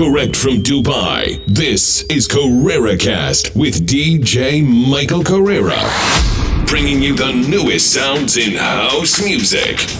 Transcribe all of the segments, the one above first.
Direct from Dubai, this is Karrera Cast with DJ Michael Karrera, bringing you the newest sounds in house music.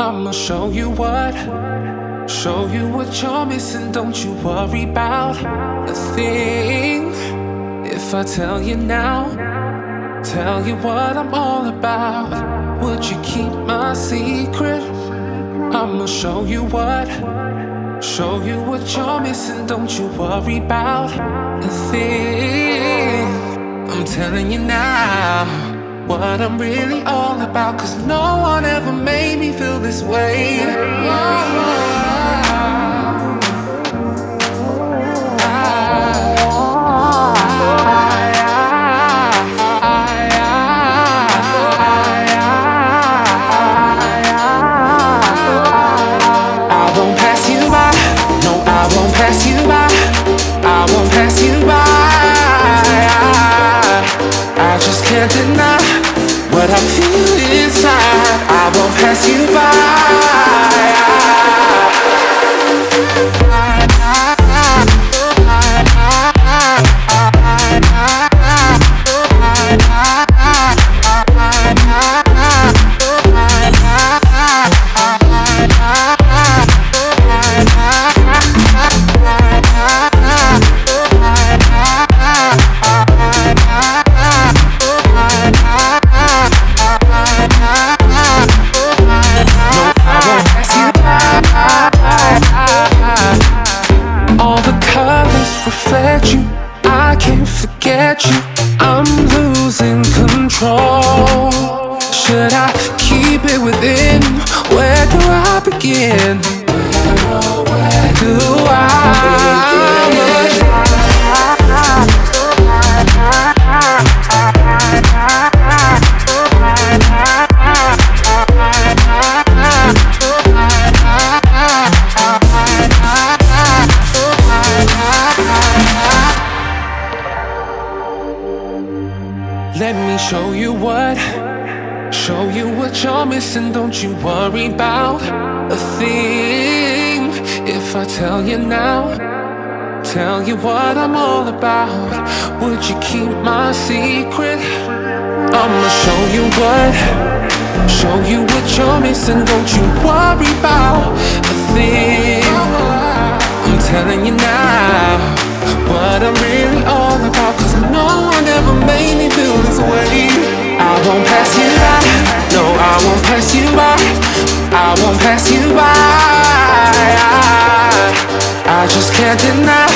I'ma show you what, show you what you're missing. Don't you worry about a thing. If I tell you now, tell you what I'm all about. Would you keep my secret? I'ma show you what, show you what you're missing. Don't you worry about a thing. I'm telling you now what I'm really all about. Cause no one ever made me feel this way. should I keep it within? Where do I begin? Where do I begin? You worry about a thing. If I tell you now, tell you what I'm all about, would you keep my secret? I'ma show you what, show you what you're missing. Don't you worry about a thing. I'm telling you now what I'm really all about. Cause no one ever made me feel this way. I won't pass you by. No, I won't pass you by. I won't pass you by. I just can't deny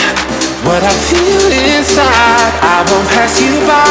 what I feel inside. I won't pass you by.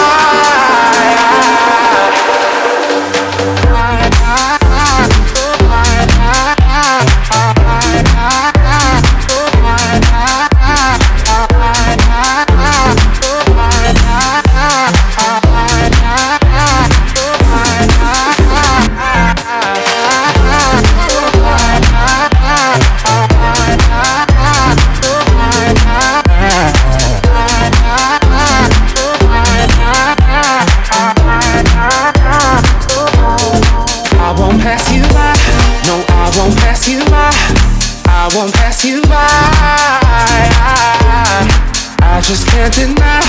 Just can't deny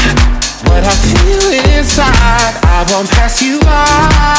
what I feel inside. I won't pass you by.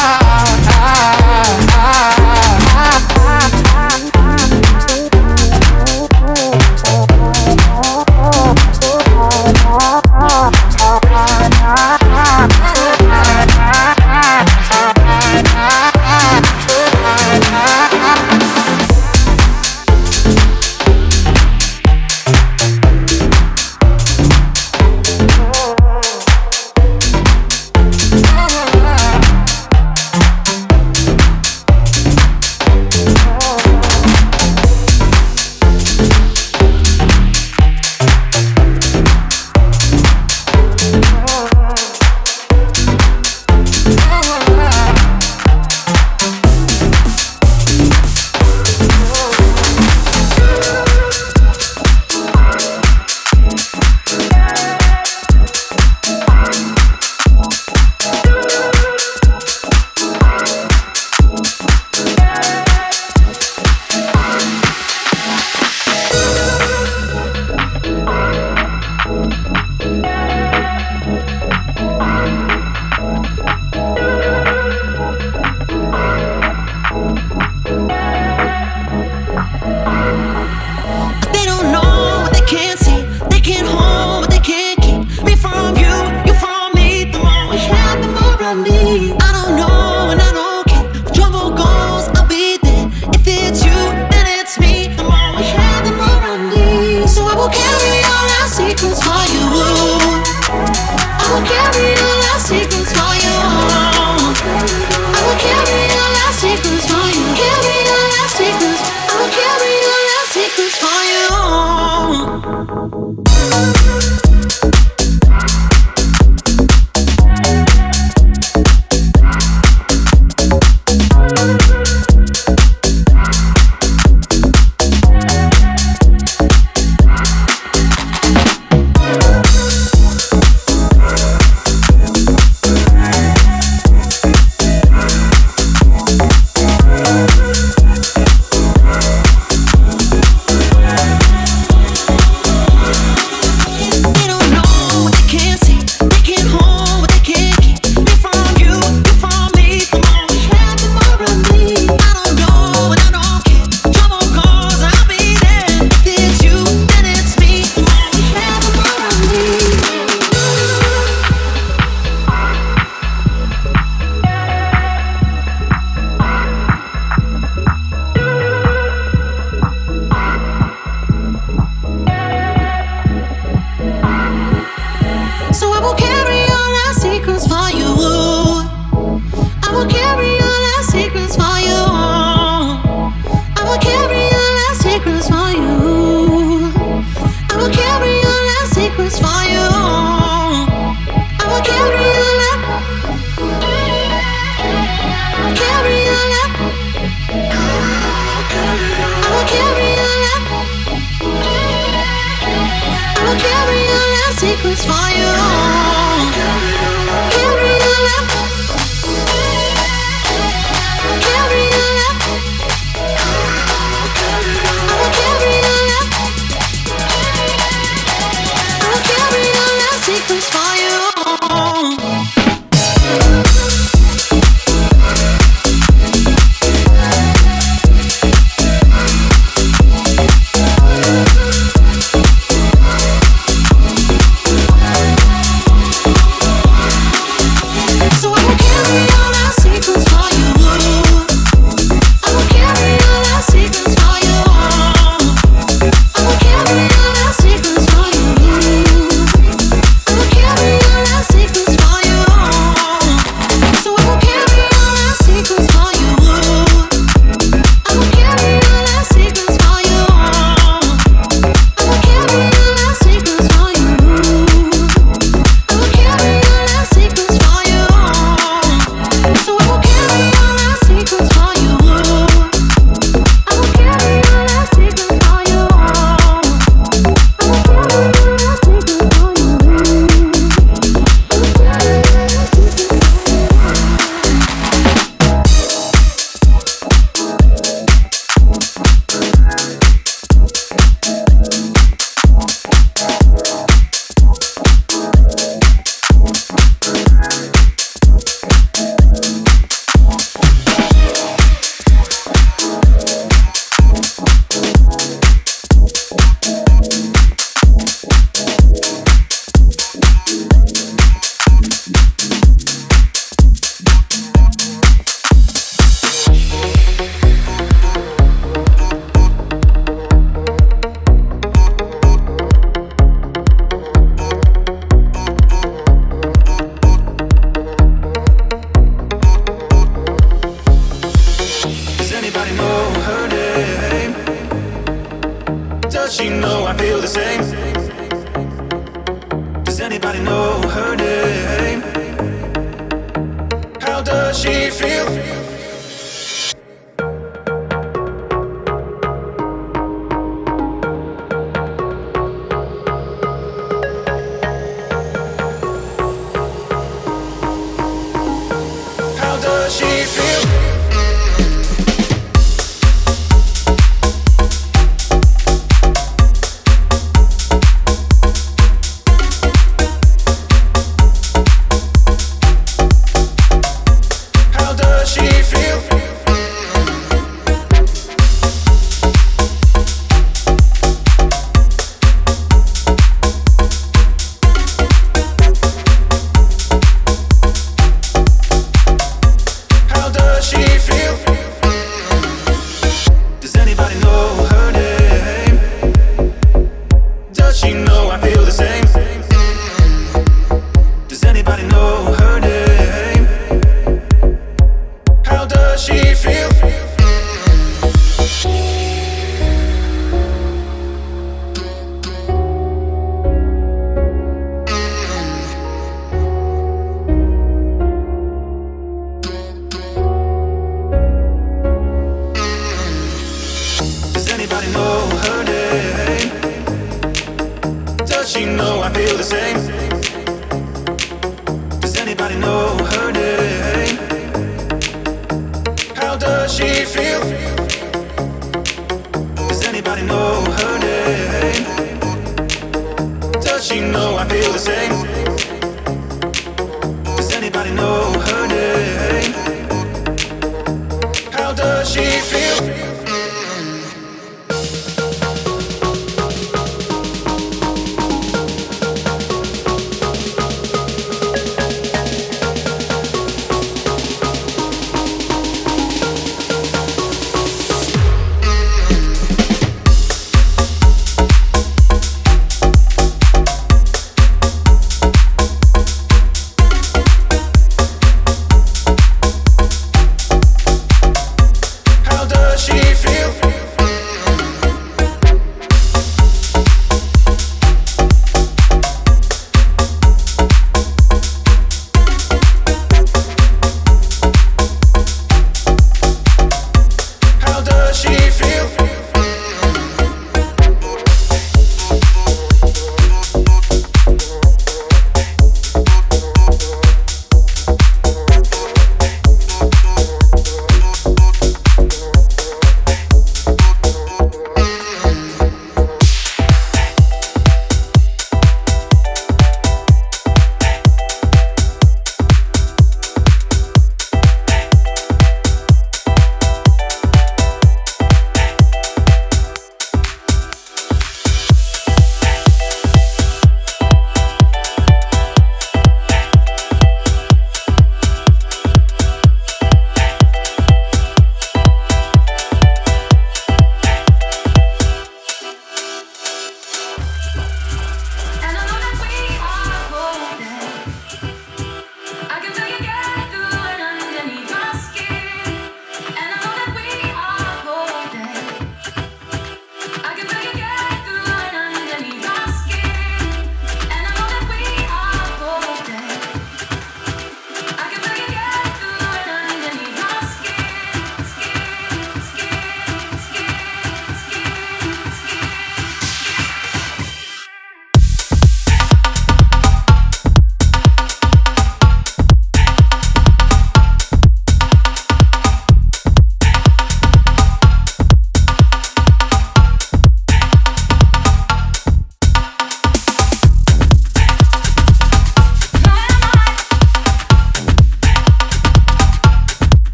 does she know I feel the same? Does anybody know her name? How does she feel? Does anybody know her name? Does she know I feel the same?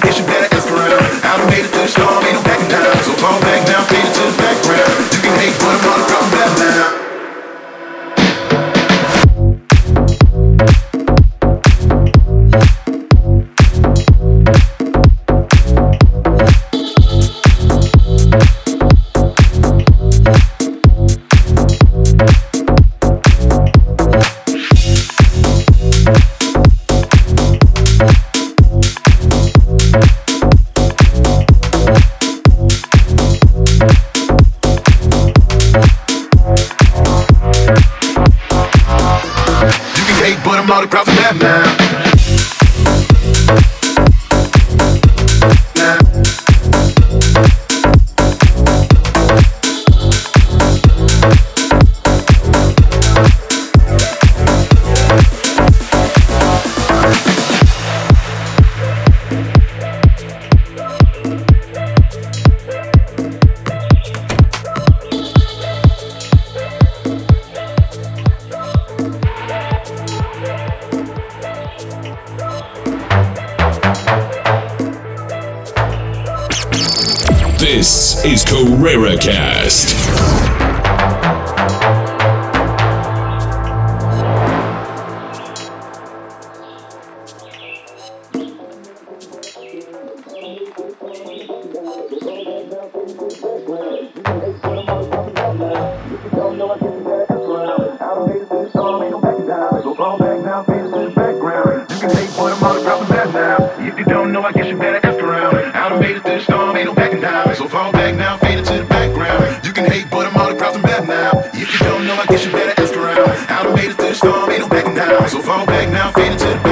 I should be. the storm, ain't no backing down. So fall back now, fade to the background. You can hate, but I'm all across and back now. If you don't know, I guess you better ask around. How to made it to the storm, ain't no backing down. So fall back now, fade to the background.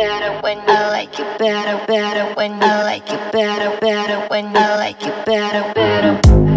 Better, when I like the battle, better when I like you better better, when I like you better, better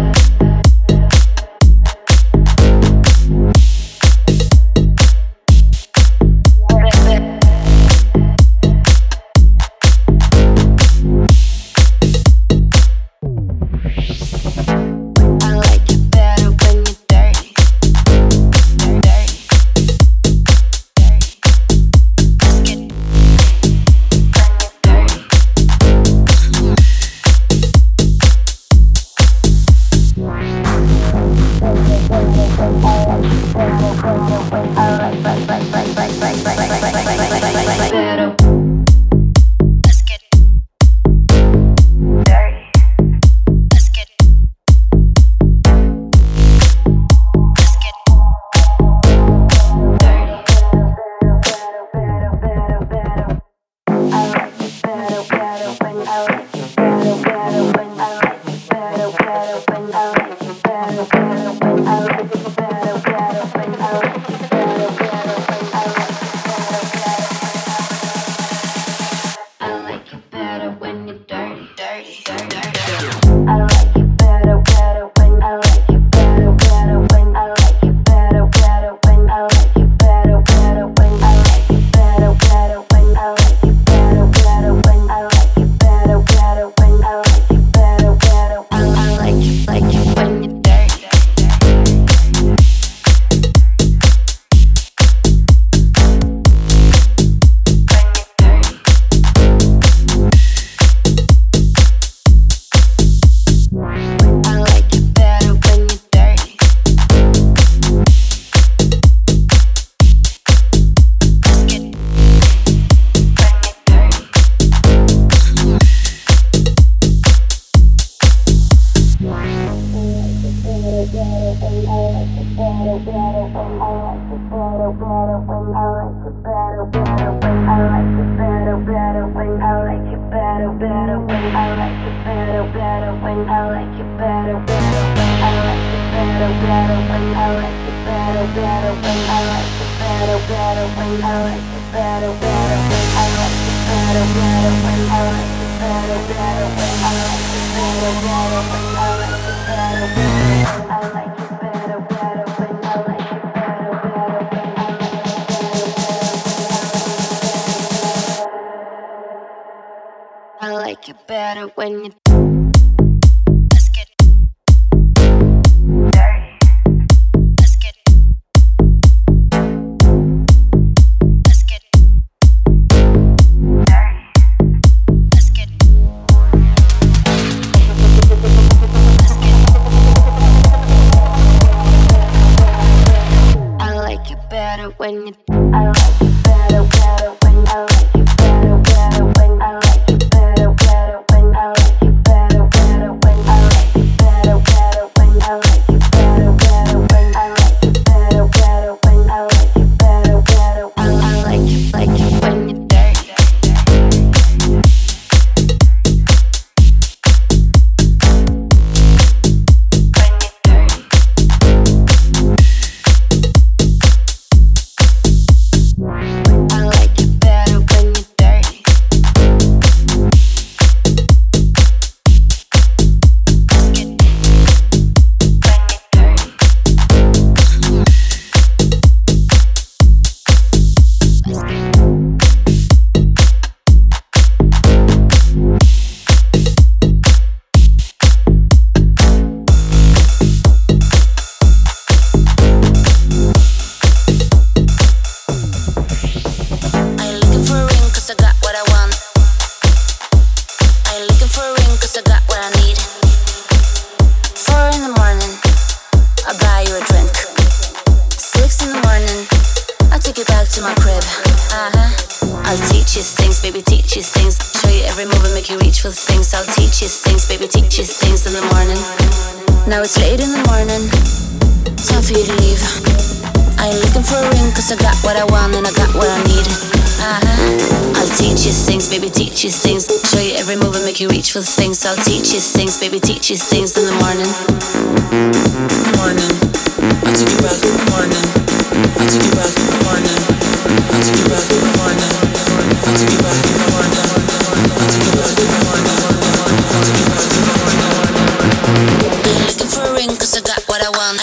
she sings in the morning. Morning, what you do about the morning? What you do about the morning? What you do about the morning? What you do about the morning? What you do about the morning? What you do about the morning? Looking for a ring 'cause I got what I want.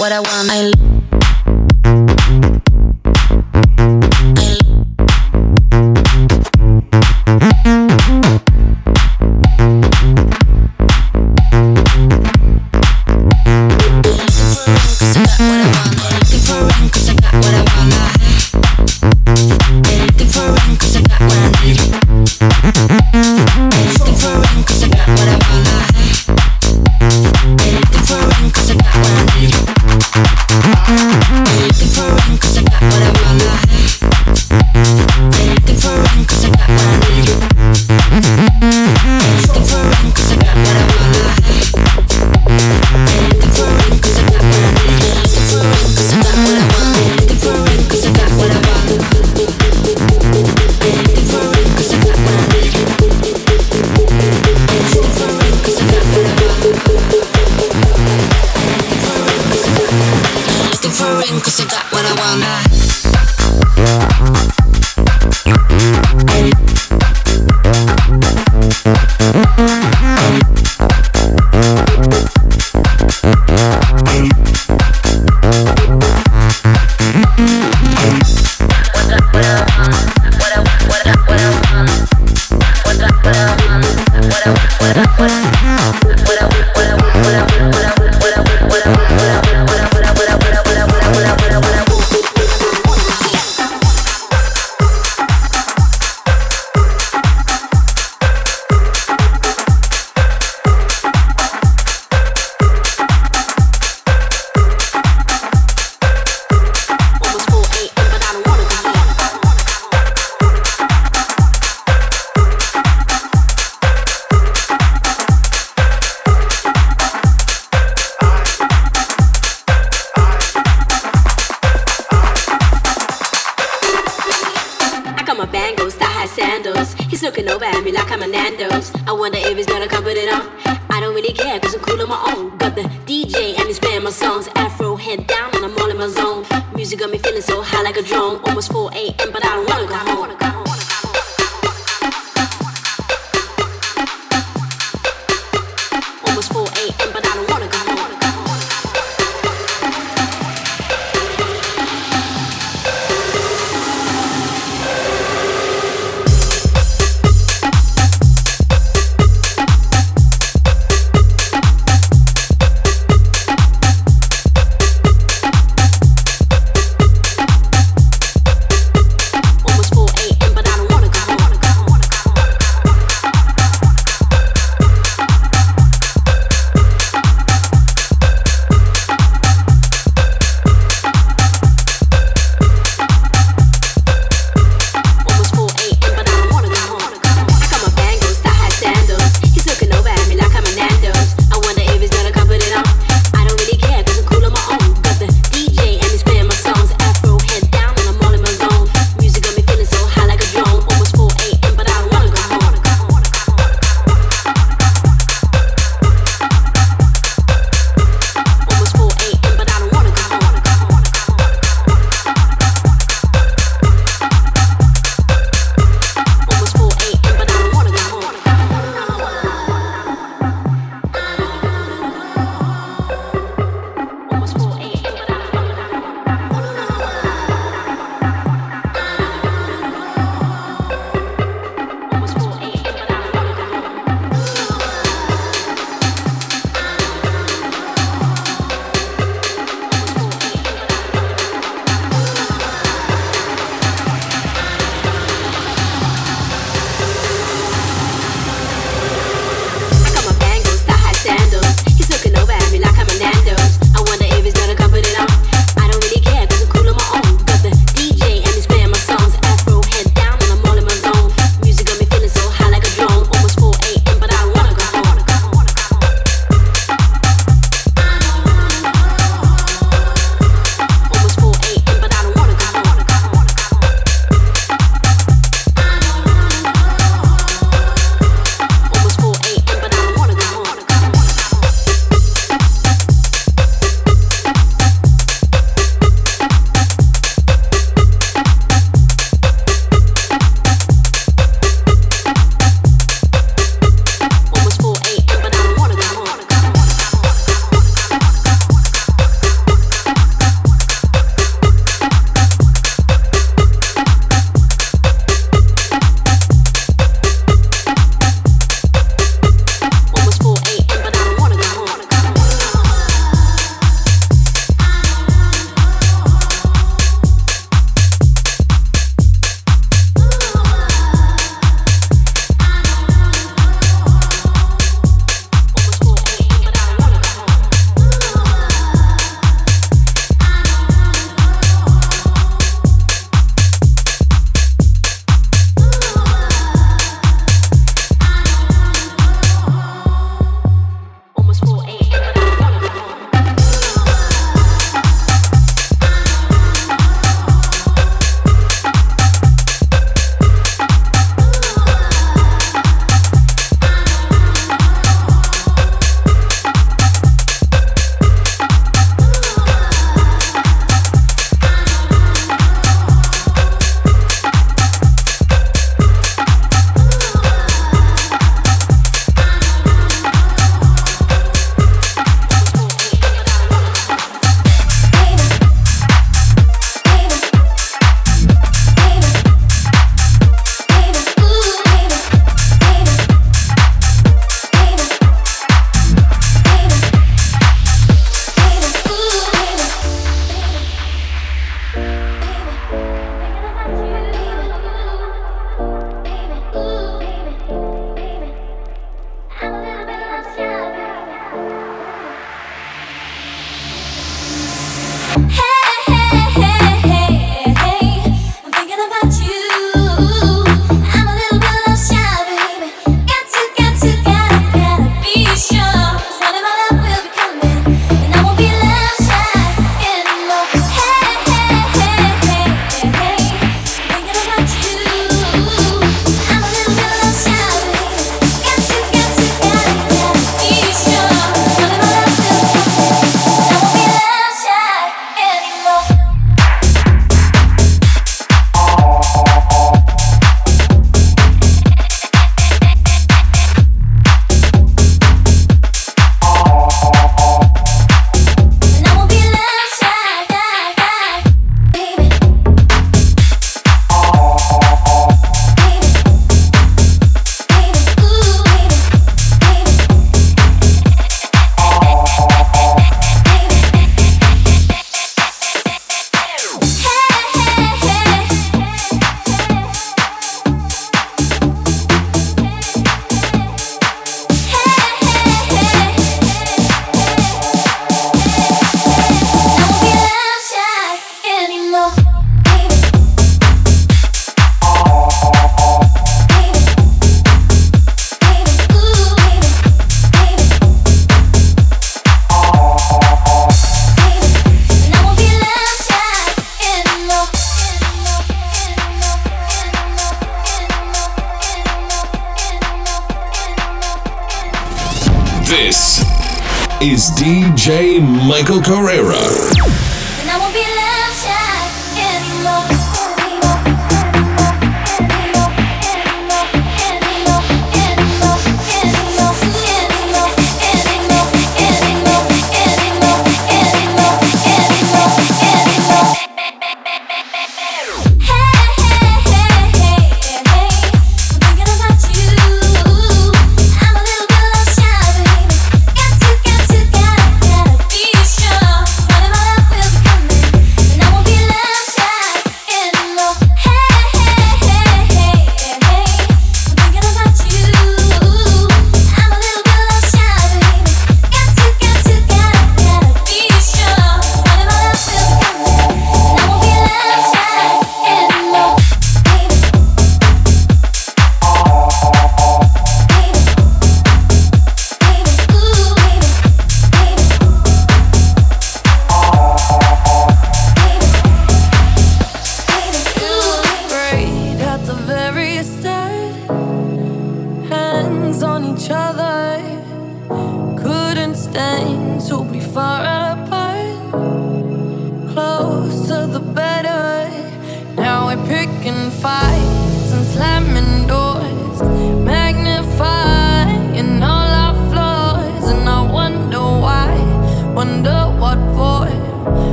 What I want. I Hey.